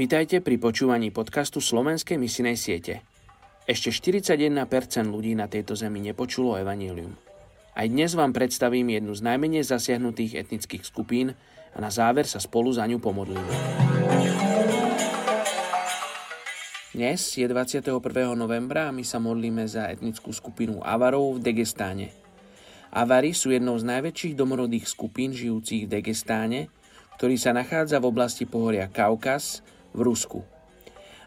Vítajte pri počúvaní podcastu Slovenskej misinej siete. Ešte 41% ľudí na tejto zemi nepočulo evanílium. Aj dnes vám predstavím jednu z najmenej zasiahnutých etnických skupín a na záver sa spolu za ňu pomodlíme. Dnes je 21. novembra a my sa modlíme za etnickú skupinu Avarov v Degestáne. Avary sú jednou z najväčších domorodých skupín žijúcich v Degestáne, ktorý sa nachádza v oblasti pohoria Kaukaz, v Rusku.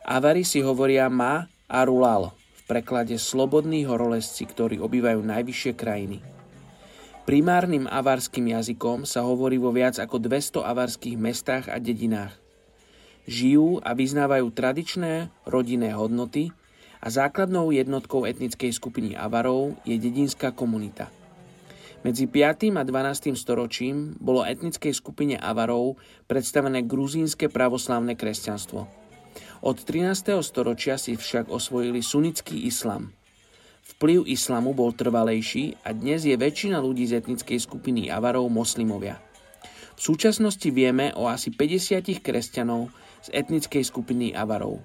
Avari si hovoria Ma a Rulal, v preklade slobodní horolezci, ktorí obývajú najvyššie krajiny. Primárnym avarským jazykom sa hovorí vo viac ako 200 avarských mestách a dedinách. Žijú a vyznávajú tradičné rodinné hodnoty a základnou jednotkou etnickej skupiny Avarov je dedinská komunita. Medzi 5. a 12. storočím bolo etnickej skupine Avarov predstavené gruzínske pravoslávne kresťanstvo. Od 13. storočia si však osvojili sunnický islam. Vplyv islamu bol trvalejší a dnes je väčšina ľudí z etnickej skupiny Avarov moslimovia. V súčasnosti vieme o asi 50 kresťanov z etnickej skupiny Avarov.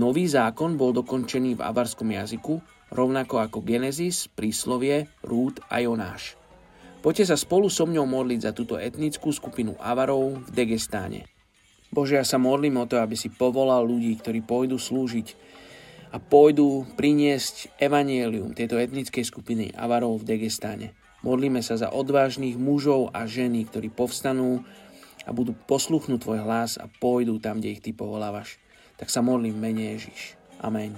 Nový zákon bol dokončený v avarskom jazyku, rovnako ako Genesis, príslovie, Rúd a Jonáš. Poďte sa spolu so mňou modliť za túto etnickú skupinu Avarov v Degestáne. Bože, ja sa modlím o to, aby si povolal ľudí, ktorí pôjdu slúžiť a pôjdu priniesť evanielium tejto etnickej skupiny Avarov v Degestáne. Modlíme sa za odvážnych mužov a ženy, ktorí povstanú a budú posluchnúť Tvoj hlas a pôjdu tam, kde ich Ty povolávaš. Tak sa modlím mene Ježiš. Amen.